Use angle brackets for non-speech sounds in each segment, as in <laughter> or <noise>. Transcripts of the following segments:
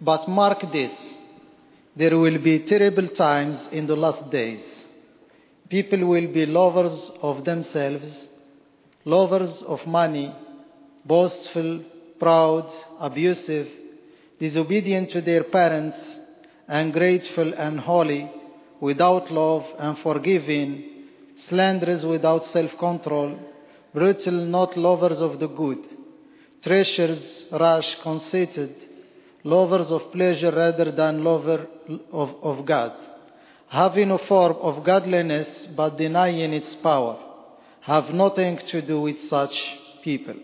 But mark this there will be terrible times in the last days. People will be lovers of themselves, lovers of money, boastful, proud, abusive, disobedient to their parents, ungrateful and holy, without love and forgiving, slanderers without self control, brutal, not lovers of the good, treacherous, rash, conceited, lovers of pleasure rather than lovers of, of God, having a form of godliness but denying its power, have nothing to do with such people.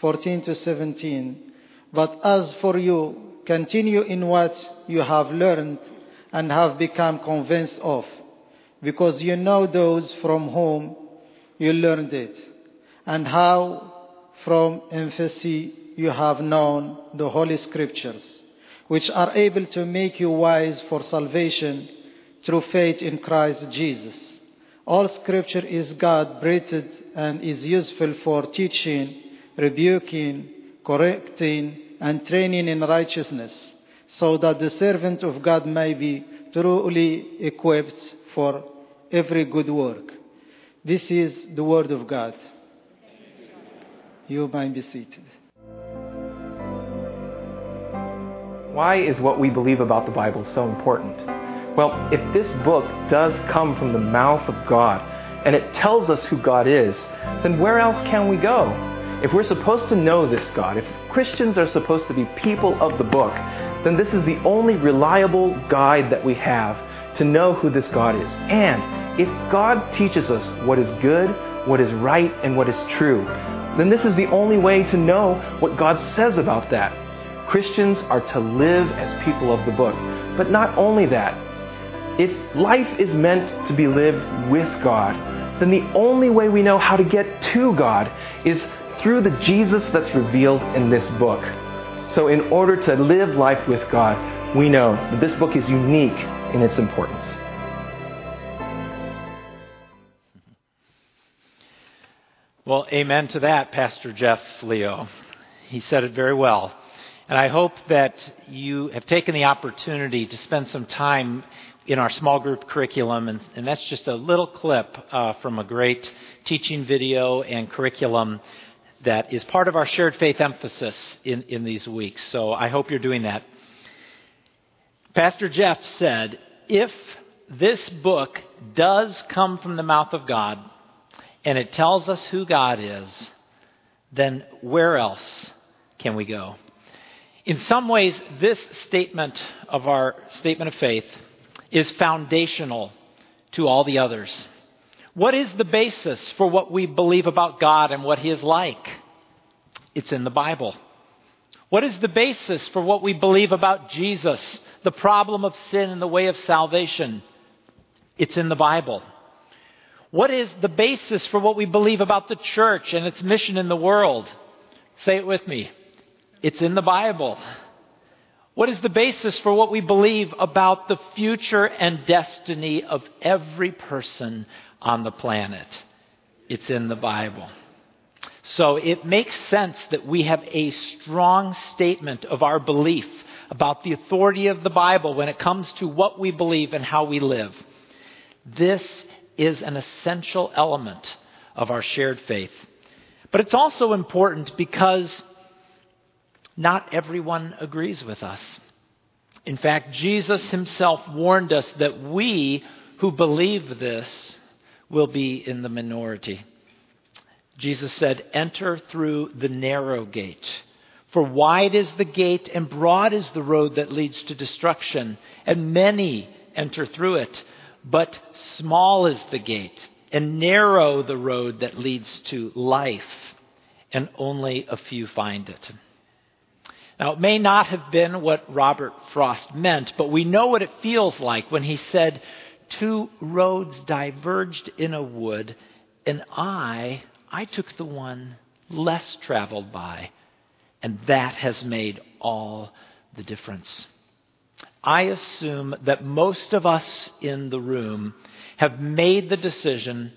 14 to 17. But as for you, continue in what you have learned and have become convinced of, because you know those from whom you learned it, and how from infancy you have known the Holy Scriptures, which are able to make you wise for salvation through faith in Christ Jesus. All Scripture is God breathed and is useful for teaching, rebuking, correcting, and training in righteousness, so that the servant of God may be truly equipped for every good work. This is the Word of God. You may be seated. Why is what we believe about the Bible so important? Well, if this book does come from the mouth of God and it tells us who God is, then where else can we go? If we're supposed to know this God, if Christians are supposed to be people of the book, then this is the only reliable guide that we have to know who this God is. And if God teaches us what is good, what is right, and what is true, then this is the only way to know what God says about that. Christians are to live as people of the book. But not only that, if life is meant to be lived with God, then the only way we know how to get to God is through the Jesus that's revealed in this book. So, in order to live life with God, we know that this book is unique in its importance. Well, amen to that, Pastor Jeff Leo. He said it very well. And I hope that you have taken the opportunity to spend some time in our small group curriculum. And, and that's just a little clip uh, from a great teaching video and curriculum that is part of our shared faith emphasis in, in these weeks. So I hope you're doing that. Pastor Jeff said, if this book does come from the mouth of God and it tells us who God is, then where else can we go? In some ways, this statement of our statement of faith is foundational to all the others. What is the basis for what we believe about God and what He is like? It's in the Bible. What is the basis for what we believe about Jesus, the problem of sin and the way of salvation? It's in the Bible. What is the basis for what we believe about the church and its mission in the world? Say it with me. It's in the Bible. What is the basis for what we believe about the future and destiny of every person on the planet? It's in the Bible. So it makes sense that we have a strong statement of our belief about the authority of the Bible when it comes to what we believe and how we live. This is an essential element of our shared faith. But it's also important because not everyone agrees with us. In fact, Jesus himself warned us that we who believe this will be in the minority. Jesus said, Enter through the narrow gate. For wide is the gate and broad is the road that leads to destruction, and many enter through it. But small is the gate and narrow the road that leads to life, and only a few find it. Now, it may not have been what Robert Frost meant, but we know what it feels like when he said, Two roads diverged in a wood, and I, I took the one less traveled by, and that has made all the difference. I assume that most of us in the room have made the decision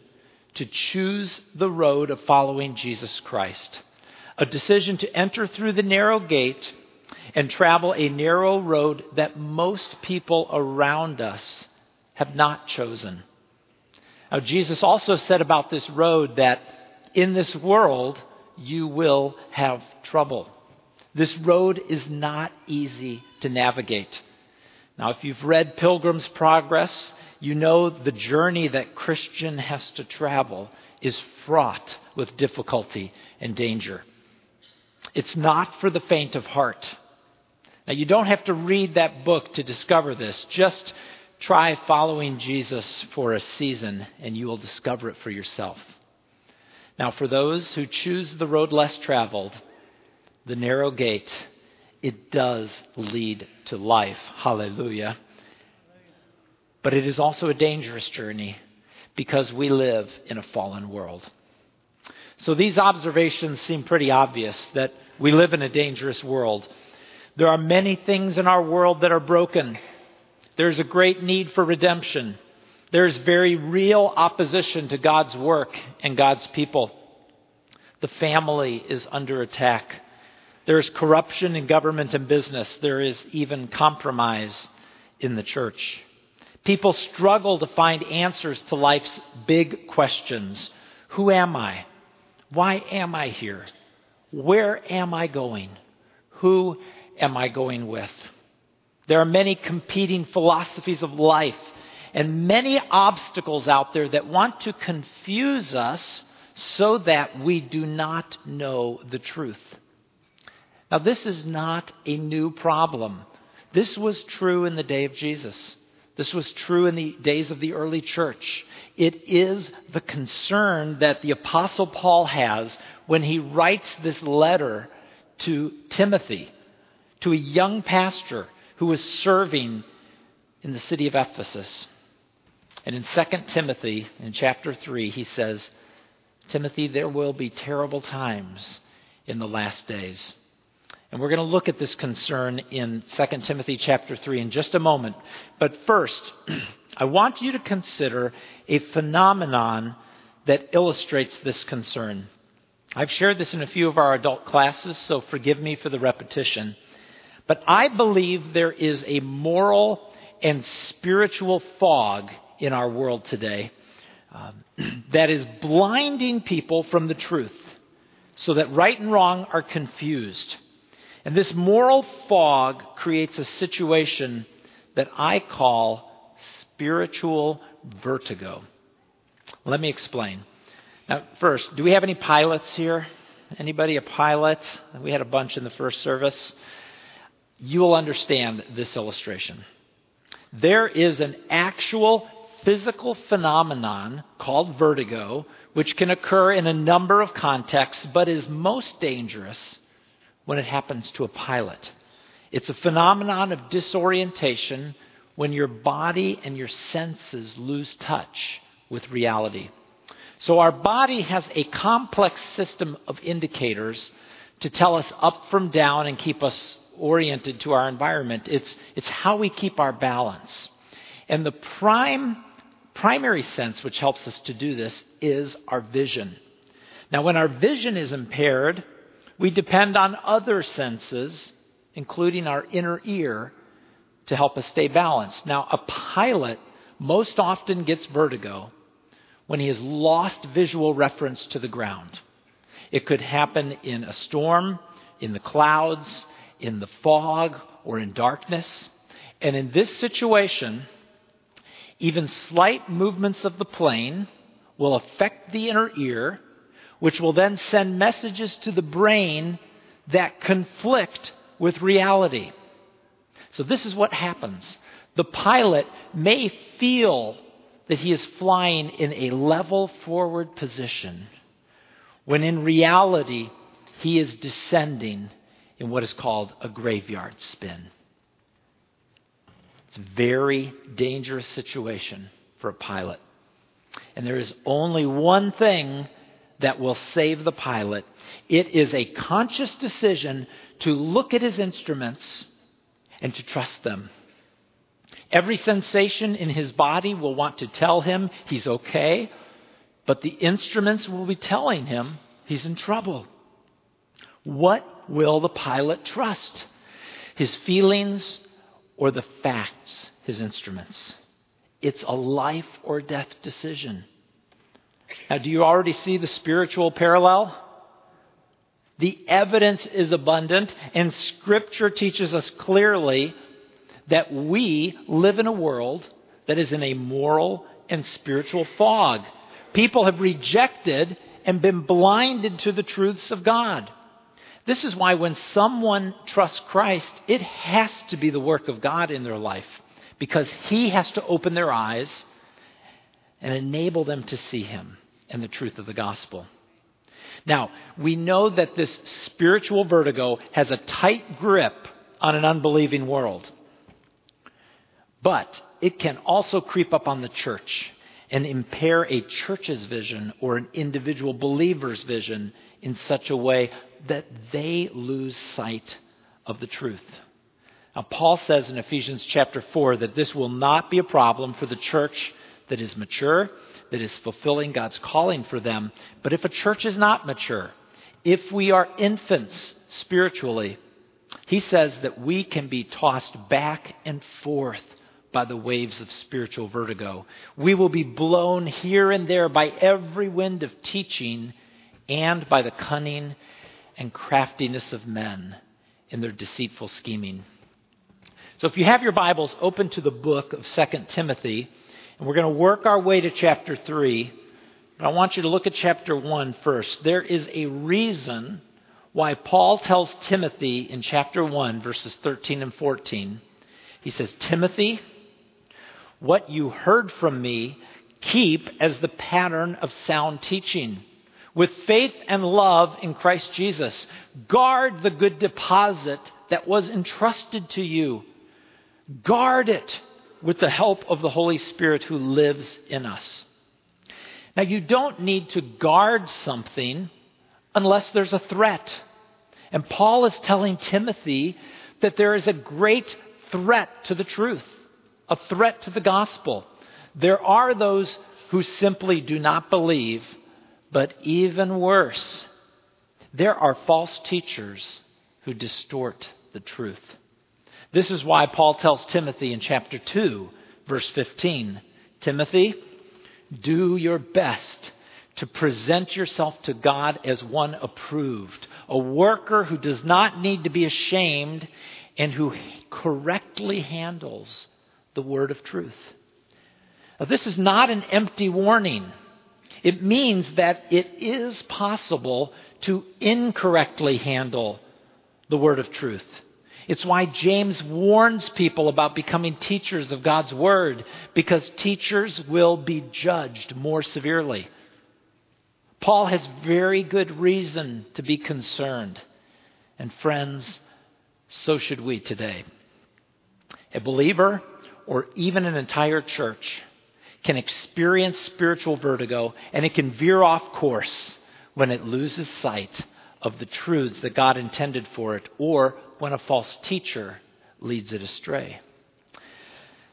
to choose the road of following Jesus Christ. A decision to enter through the narrow gate and travel a narrow road that most people around us have not chosen. Now, Jesus also said about this road that in this world you will have trouble. This road is not easy to navigate. Now, if you've read Pilgrim's Progress, you know the journey that Christian has to travel is fraught with difficulty and danger. It's not for the faint of heart. Now, you don't have to read that book to discover this. Just try following Jesus for a season and you will discover it for yourself. Now, for those who choose the road less traveled, the narrow gate, it does lead to life. Hallelujah. But it is also a dangerous journey because we live in a fallen world. So these observations seem pretty obvious that we live in a dangerous world. There are many things in our world that are broken. There's a great need for redemption. There's very real opposition to God's work and God's people. The family is under attack. There is corruption in government and business. There is even compromise in the church. People struggle to find answers to life's big questions Who am I? Why am I here? Where am I going? Who am I going with? There are many competing philosophies of life and many obstacles out there that want to confuse us so that we do not know the truth. Now, this is not a new problem. This was true in the day of Jesus. This was true in the days of the early church. It is the concern that the Apostle Paul has when he writes this letter to Timothy, to a young pastor who was serving in the city of Ephesus. And in 2 Timothy, in chapter 3, he says, Timothy, there will be terrible times in the last days. And we're going to look at this concern in 2 Timothy chapter 3 in just a moment. But first, <clears throat> I want you to consider a phenomenon that illustrates this concern. I've shared this in a few of our adult classes, so forgive me for the repetition. But I believe there is a moral and spiritual fog in our world today um, <clears throat> that is blinding people from the truth so that right and wrong are confused. And this moral fog creates a situation that I call spiritual vertigo. Let me explain. Now, first, do we have any pilots here? Anybody a pilot? We had a bunch in the first service. You will understand this illustration. There is an actual physical phenomenon called vertigo, which can occur in a number of contexts, but is most dangerous when it happens to a pilot. It's a phenomenon of disorientation when your body and your senses lose touch with reality. So, our body has a complex system of indicators to tell us up from down and keep us oriented to our environment. It's, it's how we keep our balance. And the prime, primary sense which helps us to do this is our vision. Now, when our vision is impaired, we depend on other senses, including our inner ear, to help us stay balanced. Now, a pilot most often gets vertigo when he has lost visual reference to the ground. It could happen in a storm, in the clouds, in the fog, or in darkness. And in this situation, even slight movements of the plane will affect the inner ear, which will then send messages to the brain that conflict with reality. So, this is what happens. The pilot may feel that he is flying in a level forward position, when in reality, he is descending in what is called a graveyard spin. It's a very dangerous situation for a pilot. And there is only one thing that will save the pilot it is a conscious decision to look at his instruments and to trust them. Every sensation in his body will want to tell him he's okay, but the instruments will be telling him he's in trouble. What will the pilot trust? his feelings or the facts his instruments. It's a life or death decision. Now, do you already see the spiritual parallel? The evidence is abundant, and Scripture teaches us clearly that we live in a world that is in a moral and spiritual fog. People have rejected and been blinded to the truths of God. This is why when someone trusts Christ, it has to be the work of God in their life because He has to open their eyes and enable them to see Him and the truth of the gospel. Now, we know that this spiritual vertigo has a tight grip on an unbelieving world. But it can also creep up on the church and impair a church's vision or an individual believer's vision in such a way that they lose sight of the truth. Now, Paul says in Ephesians chapter 4 that this will not be a problem for the church that is mature, that is fulfilling God's calling for them. But if a church is not mature, if we are infants spiritually, he says that we can be tossed back and forth by the waves of spiritual vertigo. We will be blown here and there by every wind of teaching and by the cunning and craftiness of men in their deceitful scheming. So if you have your Bibles open to the book of 2 Timothy, and we're going to work our way to chapter 3, but I want you to look at chapter 1 first. There is a reason why Paul tells Timothy in chapter 1, verses 13 and 14, he says, Timothy, what you heard from me, keep as the pattern of sound teaching. With faith and love in Christ Jesus, guard the good deposit that was entrusted to you. Guard it with the help of the Holy Spirit who lives in us. Now, you don't need to guard something unless there's a threat. And Paul is telling Timothy that there is a great threat to the truth a threat to the gospel. There are those who simply do not believe, but even worse, there are false teachers who distort the truth. This is why Paul tells Timothy in chapter 2, verse 15 Timothy, do your best to present yourself to God as one approved, a worker who does not need to be ashamed and who correctly handles the word of truth. Now, this is not an empty warning. It means that it is possible to incorrectly handle the word of truth. It's why James warns people about becoming teachers of God's word, because teachers will be judged more severely. Paul has very good reason to be concerned. And friends, so should we today. A believer or even an entire church can experience spiritual vertigo and it can veer off course when it loses sight of the truths that God intended for it or when a false teacher leads it astray.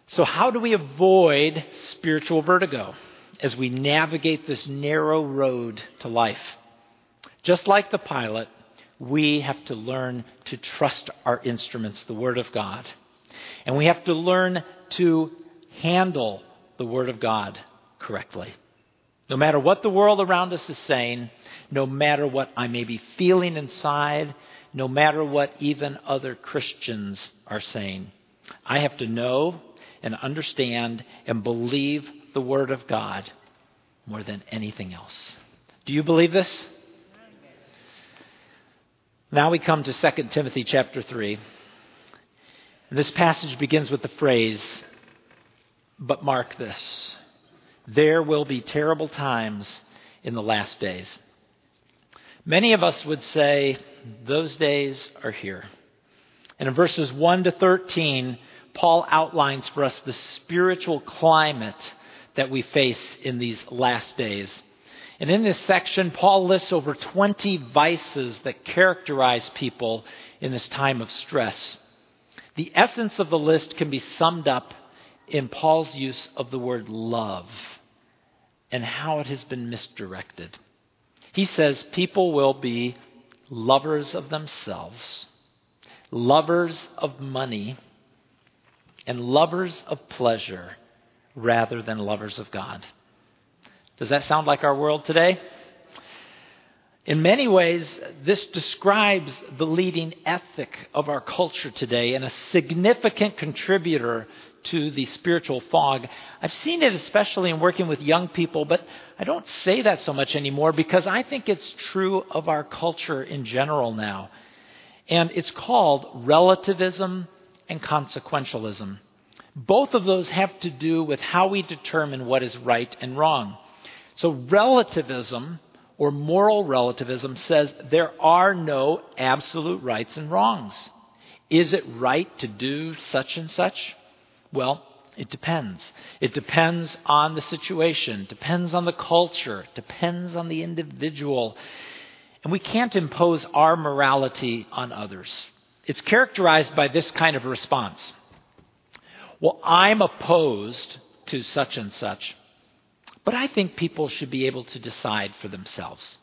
So, how do we avoid spiritual vertigo as we navigate this narrow road to life? Just like the pilot, we have to learn to trust our instruments, the Word of God. And we have to learn to handle the Word of God correctly. No matter what the world around us is saying, no matter what I may be feeling inside, no matter what even other Christians are saying, I have to know and understand and believe the Word of God more than anything else. Do you believe this? Now we come to 2 Timothy chapter 3. And this passage begins with the phrase, but mark this there will be terrible times in the last days. Many of us would say, those days are here. And in verses 1 to 13, Paul outlines for us the spiritual climate that we face in these last days. And in this section, Paul lists over 20 vices that characterize people in this time of stress. The essence of the list can be summed up in Paul's use of the word love and how it has been misdirected. He says people will be lovers of themselves, lovers of money, and lovers of pleasure rather than lovers of God. Does that sound like our world today? In many ways, this describes the leading ethic of our culture today and a significant contributor to the spiritual fog. I've seen it especially in working with young people, but I don't say that so much anymore because I think it's true of our culture in general now. And it's called relativism and consequentialism. Both of those have to do with how we determine what is right and wrong. So, relativism or moral relativism says there are no absolute rights and wrongs. Is it right to do such and such? Well, it depends. It depends on the situation, depends on the culture, depends on the individual. And we can't impose our morality on others. It's characterized by this kind of response. Well, I'm opposed to such and such. But I think people should be able to decide for themselves.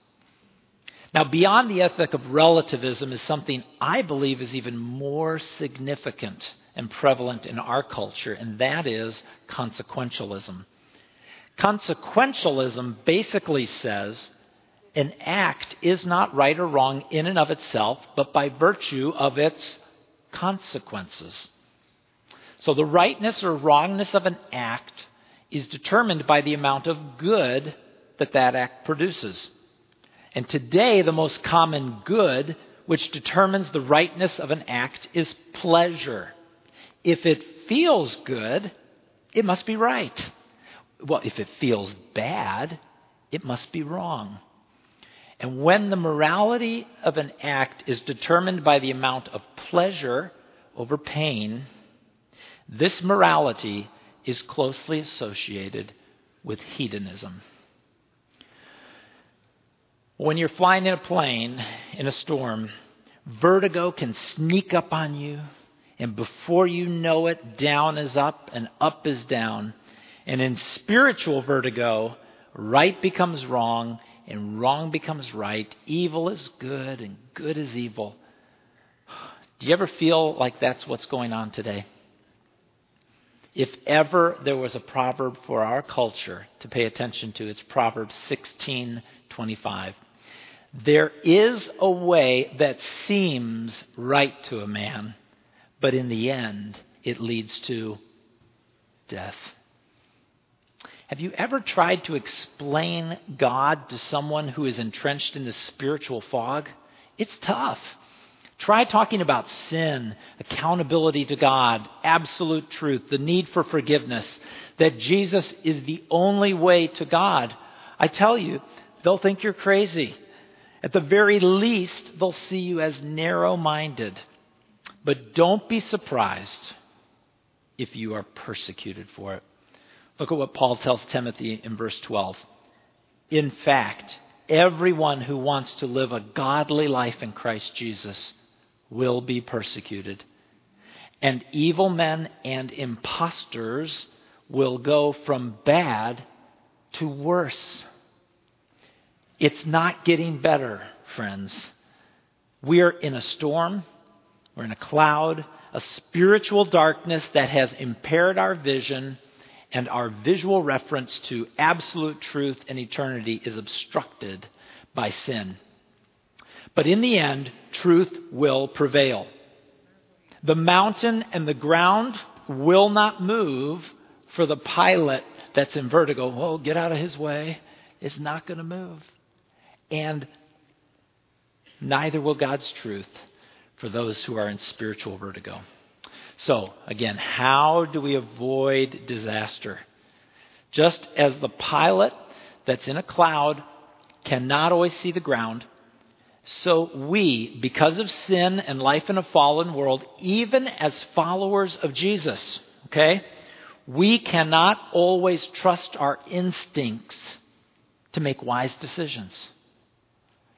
Now, beyond the ethic of relativism is something I believe is even more significant and prevalent in our culture, and that is consequentialism. Consequentialism basically says an act is not right or wrong in and of itself, but by virtue of its consequences. So the rightness or wrongness of an act is determined by the amount of good that that act produces. And today, the most common good which determines the rightness of an act is pleasure. If it feels good, it must be right. Well, if it feels bad, it must be wrong. And when the morality of an act is determined by the amount of pleasure over pain, this morality is closely associated with hedonism. When you're flying in a plane in a storm, vertigo can sneak up on you, and before you know it, down is up and up is down. And in spiritual vertigo, right becomes wrong and wrong becomes right, evil is good and good is evil. Do you ever feel like that's what's going on today? If ever there was a proverb for our culture to pay attention to, it's Proverbs 16:25. There is a way that seems right to a man, but in the end it leads to death. Have you ever tried to explain God to someone who is entrenched in the spiritual fog? It's tough. Try talking about sin, accountability to God, absolute truth, the need for forgiveness, that Jesus is the only way to God. I tell you, they'll think you're crazy. At the very least, they'll see you as narrow minded. But don't be surprised if you are persecuted for it. Look at what Paul tells Timothy in verse 12. In fact, everyone who wants to live a godly life in Christ Jesus will be persecuted. And evil men and impostors will go from bad to worse. It's not getting better, friends. We're in a storm, we're in a cloud, a spiritual darkness that has impaired our vision, and our visual reference to absolute truth and eternity is obstructed by sin. But in the end, truth will prevail. The mountain and the ground will not move for the pilot that's in vertigo. Oh, get out of his way. It's not going to move. And neither will God's truth for those who are in spiritual vertigo. So, again, how do we avoid disaster? Just as the pilot that's in a cloud cannot always see the ground, so we, because of sin and life in a fallen world, even as followers of Jesus, okay, we cannot always trust our instincts to make wise decisions.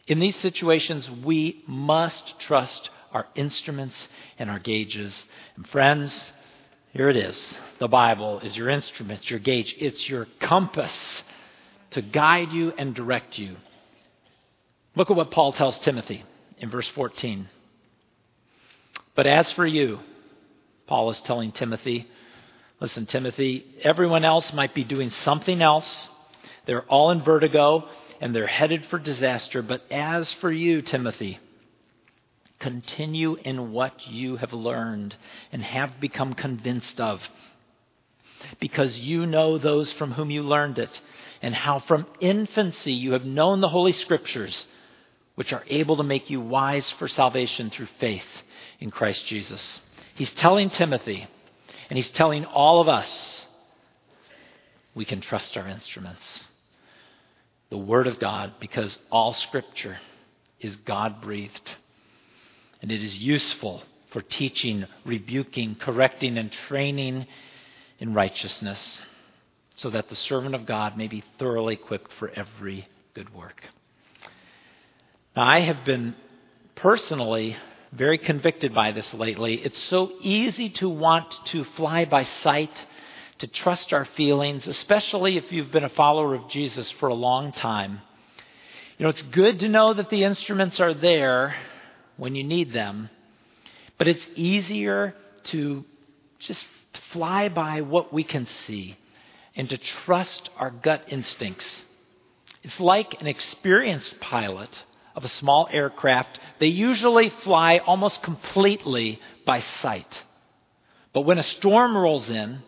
In these situations, we must trust our instruments and our gauges. And friends, here it is. The Bible is your instrument, your gauge. It's your compass to guide you and direct you. Look at what Paul tells Timothy in verse 14. But as for you, Paul is telling Timothy, listen, Timothy, everyone else might be doing something else. They're all in vertigo and they're headed for disaster. But as for you, Timothy, continue in what you have learned and have become convinced of, because you know those from whom you learned it, and how from infancy you have known the Holy Scriptures, which are able to make you wise for salvation through faith in Christ Jesus. He's telling Timothy, and he's telling all of us, we can trust our instruments the Word of God because all Scripture is God breathed. And it is useful for teaching, rebuking, correcting, and training in righteousness, so that the servant of God may be thoroughly equipped for every good work. Now, I have been personally very convicted by this lately. It's so easy to want to fly by sight to trust our feelings, especially if you've been a follower of Jesus for a long time. You know, it's good to know that the instruments are there when you need them, but it's easier to just fly by what we can see and to trust our gut instincts. It's like an experienced pilot of a small aircraft. They usually fly almost completely by sight. But when a storm rolls in,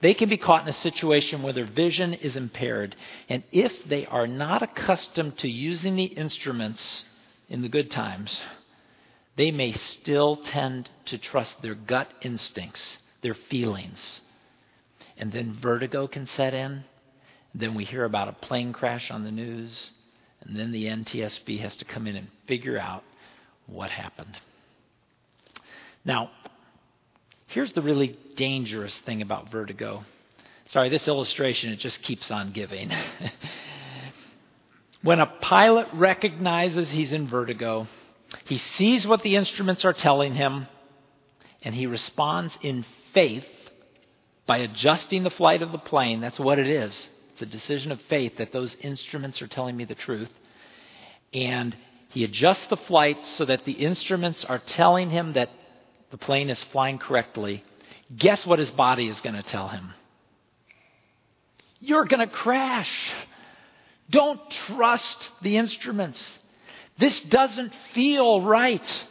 they can be caught in a situation where their vision is impaired. And if they are not accustomed to using the instruments in the good times, they may still tend to trust their gut instincts, their feelings. And then vertigo can set in. Then we hear about a plane crash on the news. And then the NTSB has to come in and figure out what happened. Now, Here's the really dangerous thing about vertigo. Sorry, this illustration, it just keeps on giving. <laughs> when a pilot recognizes he's in vertigo, he sees what the instruments are telling him, and he responds in faith by adjusting the flight of the plane. That's what it is. It's a decision of faith that those instruments are telling me the truth. And he adjusts the flight so that the instruments are telling him that the plane is flying correctly, guess what his body is going to tell him? You're going to crash. Don't trust the instruments. This doesn't feel right.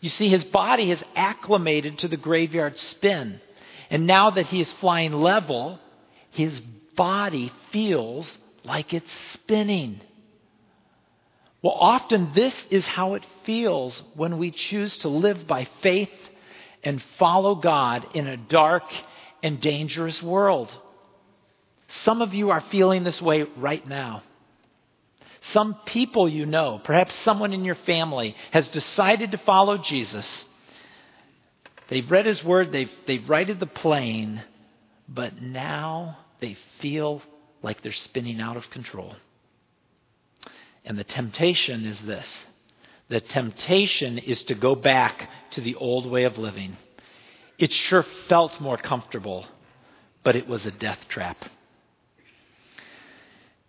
You see, his body has acclimated to the graveyard spin. And now that he is flying level, his body feels like it's spinning. Well, often this is how it feels when we choose to live by faith and follow God in a dark and dangerous world. Some of you are feeling this way right now. Some people you know, perhaps someone in your family, has decided to follow Jesus. They've read his word, they've, they've righted the plane, but now they feel like they're spinning out of control. And the temptation is this the temptation is to go back to the old way of living. It sure felt more comfortable, but it was a death trap.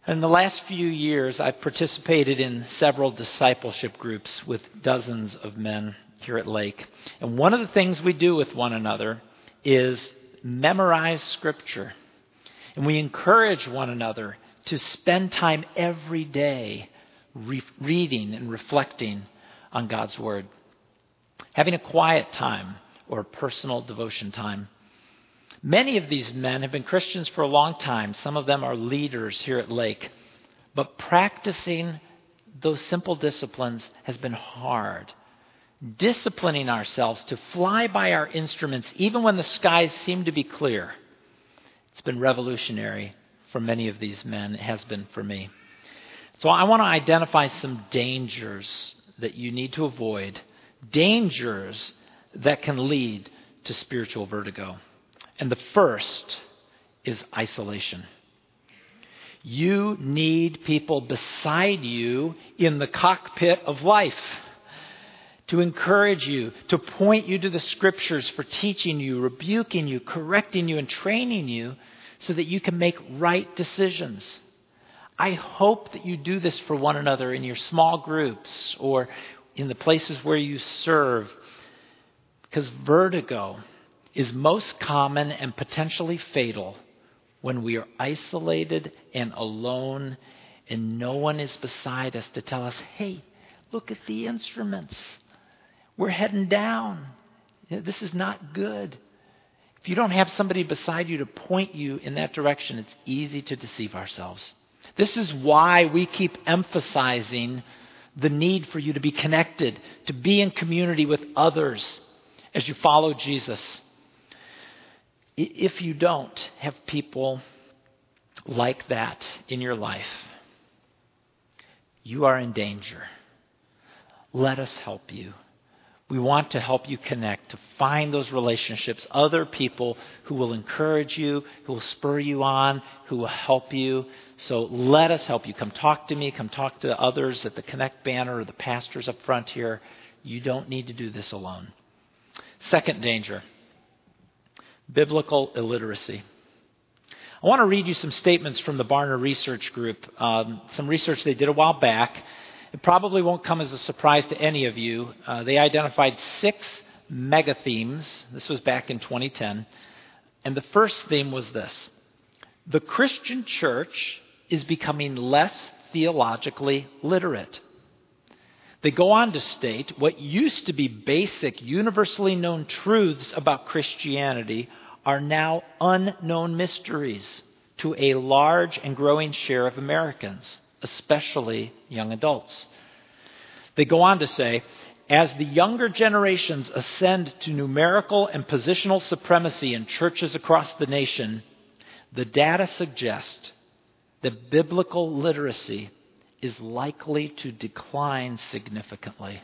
In the last few years, I've participated in several discipleship groups with dozens of men here at Lake. And one of the things we do with one another is memorize Scripture. And we encourage one another to spend time every day re- reading and reflecting on God's Word. Having a quiet time or personal devotion time. Many of these men have been Christians for a long time. Some of them are leaders here at Lake. But practicing those simple disciplines has been hard. Disciplining ourselves to fly by our instruments even when the skies seem to be clear. It's been revolutionary for many of these men. It has been for me. So I want to identify some dangers that you need to avoid, dangers that can lead to spiritual vertigo. And the first is isolation. You need people beside you in the cockpit of life to encourage you, to point you to the scriptures for teaching you, rebuking you, correcting you, and training you so that you can make right decisions. I hope that you do this for one another in your small groups or in the places where you serve. Because vertigo is most common and potentially fatal when we are isolated and alone and no one is beside us to tell us, hey, look at the instruments. We're heading down. This is not good. If you don't have somebody beside you to point you in that direction, it's easy to deceive ourselves. This is why we keep emphasizing the need for you to be connected, to be in community with others as you follow Jesus. If you don't have people like that in your life, you are in danger. Let us help you. We want to help you connect, to find those relationships, other people who will encourage you, who will spur you on, who will help you. So let us help you. Come talk to me, come talk to others at the Connect banner or the pastors up front here. You don't need to do this alone. Second danger biblical illiteracy. I want to read you some statements from the Barna Research Group, um, some research they did a while back. It probably won't come as a surprise to any of you. Uh, they identified six mega themes. This was back in 2010. And the first theme was this The Christian church is becoming less theologically literate. They go on to state what used to be basic, universally known truths about Christianity are now unknown mysteries to a large and growing share of Americans, especially young adults. They go on to say, as the younger generations ascend to numerical and positional supremacy in churches across the nation, the data suggest that biblical literacy is likely to decline significantly.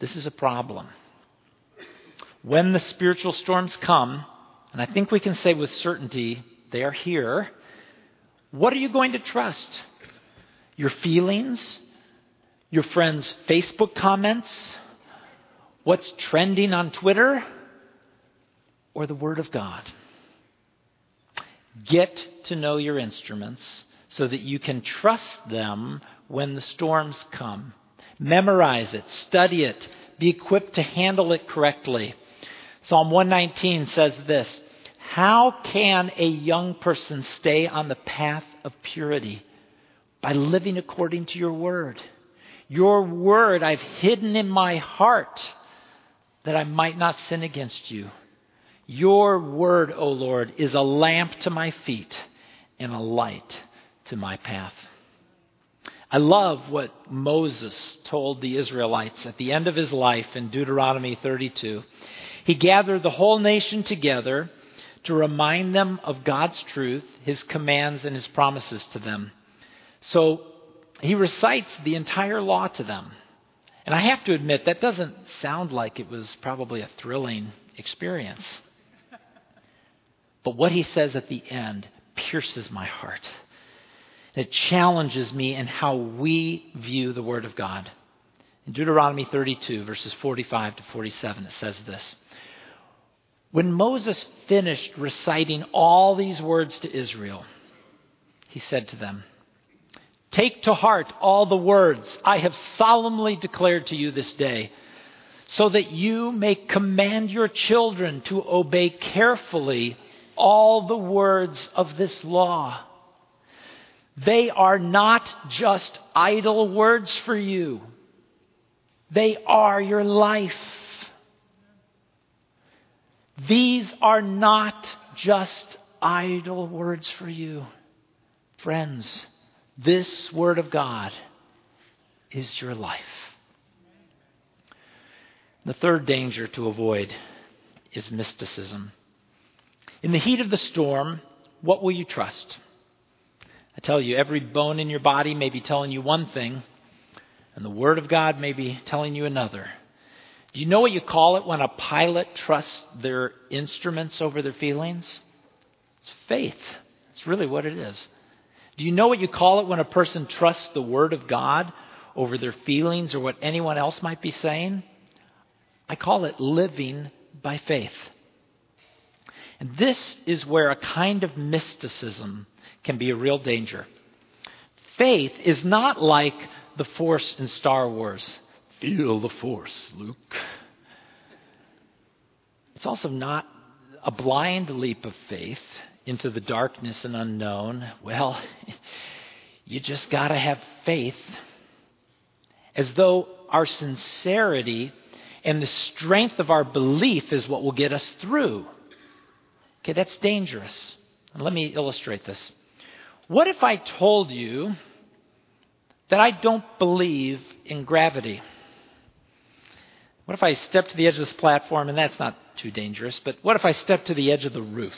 This is a problem. When the spiritual storms come, and I think we can say with certainty they are here, what are you going to trust? Your feelings? Your friends' Facebook comments? What's trending on Twitter? Or the Word of God? Get to know your instruments so that you can trust them when the storms come. Memorize it, study it, be equipped to handle it correctly. Psalm 119 says this How can a young person stay on the path of purity? By living according to your word. Your word I've hidden in my heart that I might not sin against you. Your word, O Lord, is a lamp to my feet and a light to my path. I love what Moses told the Israelites at the end of his life in Deuteronomy 32. He gathered the whole nation together to remind them of God's truth, his commands, and his promises to them. So he recites the entire law to them. And I have to admit, that doesn't sound like it was probably a thrilling experience. But what he says at the end pierces my heart. It challenges me in how we view the Word of God. In Deuteronomy 32, verses 45 to 47, it says this When Moses finished reciting all these words to Israel, he said to them, Take to heart all the words I have solemnly declared to you this day, so that you may command your children to obey carefully all the words of this law they are not just idle words for you, they are your life. These are not just idle words for you. Friends, this Word of God is your life. The third danger to avoid is mysticism. In the heat of the storm, what will you trust? I tell you, every bone in your body may be telling you one thing, and the Word of God may be telling you another. Do you know what you call it when a pilot trusts their instruments over their feelings? It's faith. It's really what it is. Do you know what you call it when a person trusts the Word of God over their feelings or what anyone else might be saying? I call it living by faith. And this is where a kind of mysticism can be a real danger. Faith is not like the Force in Star Wars. Feel the Force, Luke. It's also not a blind leap of faith into the darkness and unknown. Well, <laughs> you just got to have faith as though our sincerity and the strength of our belief is what will get us through. Okay, that's dangerous. Let me illustrate this. What if I told you that I don't believe in gravity? What if I stepped to the edge of this platform, and that's not too dangerous, but what if I stepped to the edge of the roof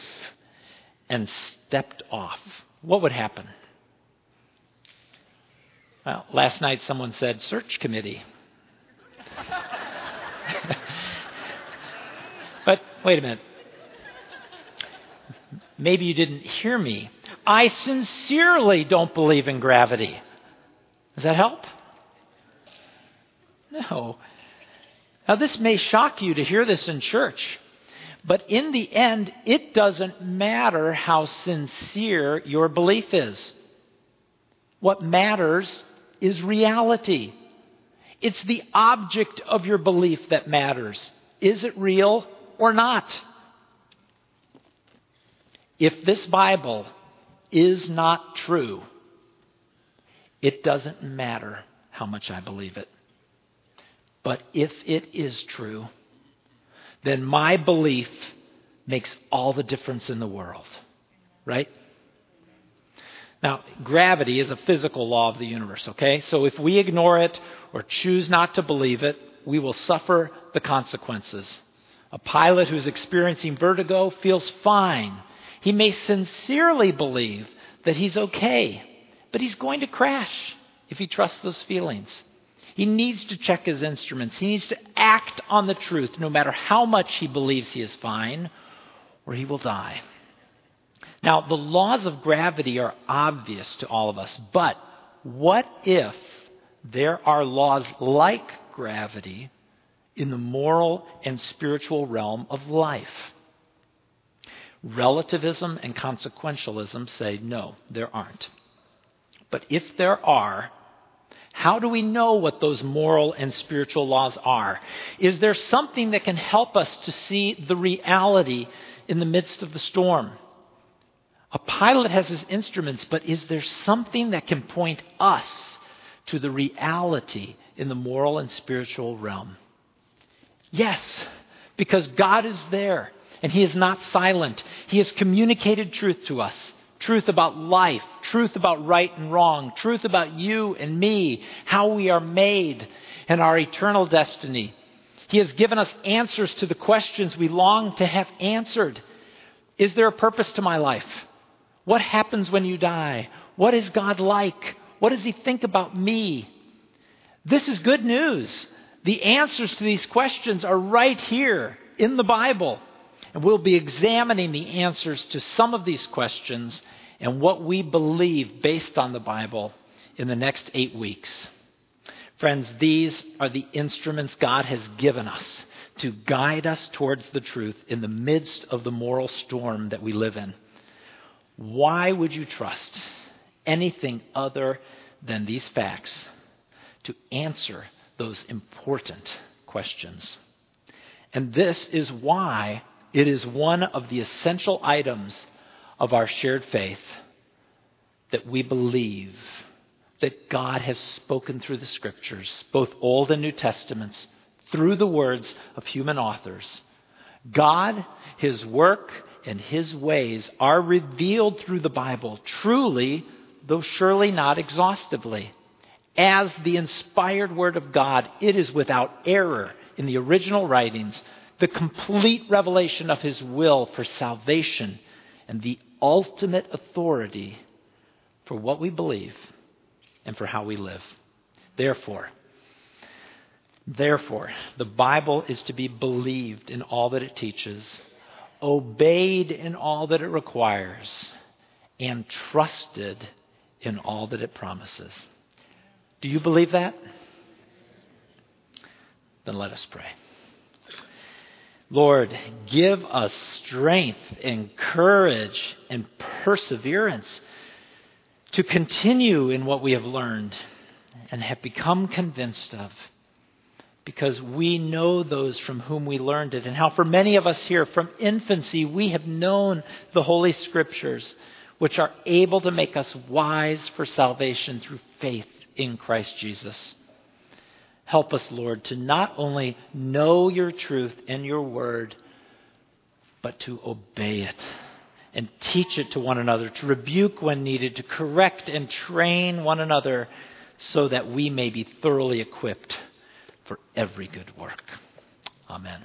and stepped off? What would happen? Well, last night someone said, search committee. <laughs> but wait a minute. Maybe you didn't hear me. I sincerely don't believe in gravity. Does that help? No. Now, this may shock you to hear this in church, but in the end, it doesn't matter how sincere your belief is. What matters is reality. It's the object of your belief that matters. Is it real or not? If this Bible is not true, it doesn't matter how much I believe it. But if it is true, then my belief makes all the difference in the world. Right? Now, gravity is a physical law of the universe, okay? So if we ignore it or choose not to believe it, we will suffer the consequences. A pilot who's experiencing vertigo feels fine. He may sincerely believe that he's okay, but he's going to crash if he trusts those feelings. He needs to check his instruments. He needs to act on the truth no matter how much he believes he is fine, or he will die. Now, the laws of gravity are obvious to all of us, but what if there are laws like gravity in the moral and spiritual realm of life? Relativism and consequentialism say no, there aren't. But if there are, how do we know what those moral and spiritual laws are? Is there something that can help us to see the reality in the midst of the storm? A pilot has his instruments, but is there something that can point us to the reality in the moral and spiritual realm? Yes, because God is there and He is not silent. He has communicated truth to us truth about life, truth about right and wrong, truth about you and me, how we are made, and our eternal destiny. He has given us answers to the questions we long to have answered. Is there a purpose to my life? What happens when you die? What is God like? What does He think about me? This is good news. The answers to these questions are right here in the Bible. And we'll be examining the answers to some of these questions and what we believe based on the Bible in the next eight weeks. Friends, these are the instruments God has given us to guide us towards the truth in the midst of the moral storm that we live in. Why would you trust anything other than these facts to answer those important questions? And this is why it is one of the essential items of our shared faith that we believe that God has spoken through the scriptures, both Old and New Testaments, through the words of human authors. God, His work, and his ways are revealed through the Bible, truly, though surely not exhaustively. As the inspired Word of God, it is without error in the original writings, the complete revelation of His will for salvation, and the ultimate authority for what we believe and for how we live. Therefore, Therefore, the Bible is to be believed in all that it teaches obeyed in all that it requires, and trusted in all that it promises. Do you believe that? Then let us pray. Lord, give us strength and courage and perseverance to continue in what we have learned and have become convinced of. because we know those from whom we learned it, and how for many of us here from infancy we have known the Holy Scriptures, which are able to make us wise for salvation through faith in Christ Jesus. Help us, Lord, to not only know your truth and your word, but to obey it and teach it to one another, to rebuke when needed, to correct and train one another, so that we may be thoroughly equipped for every good work. Amen.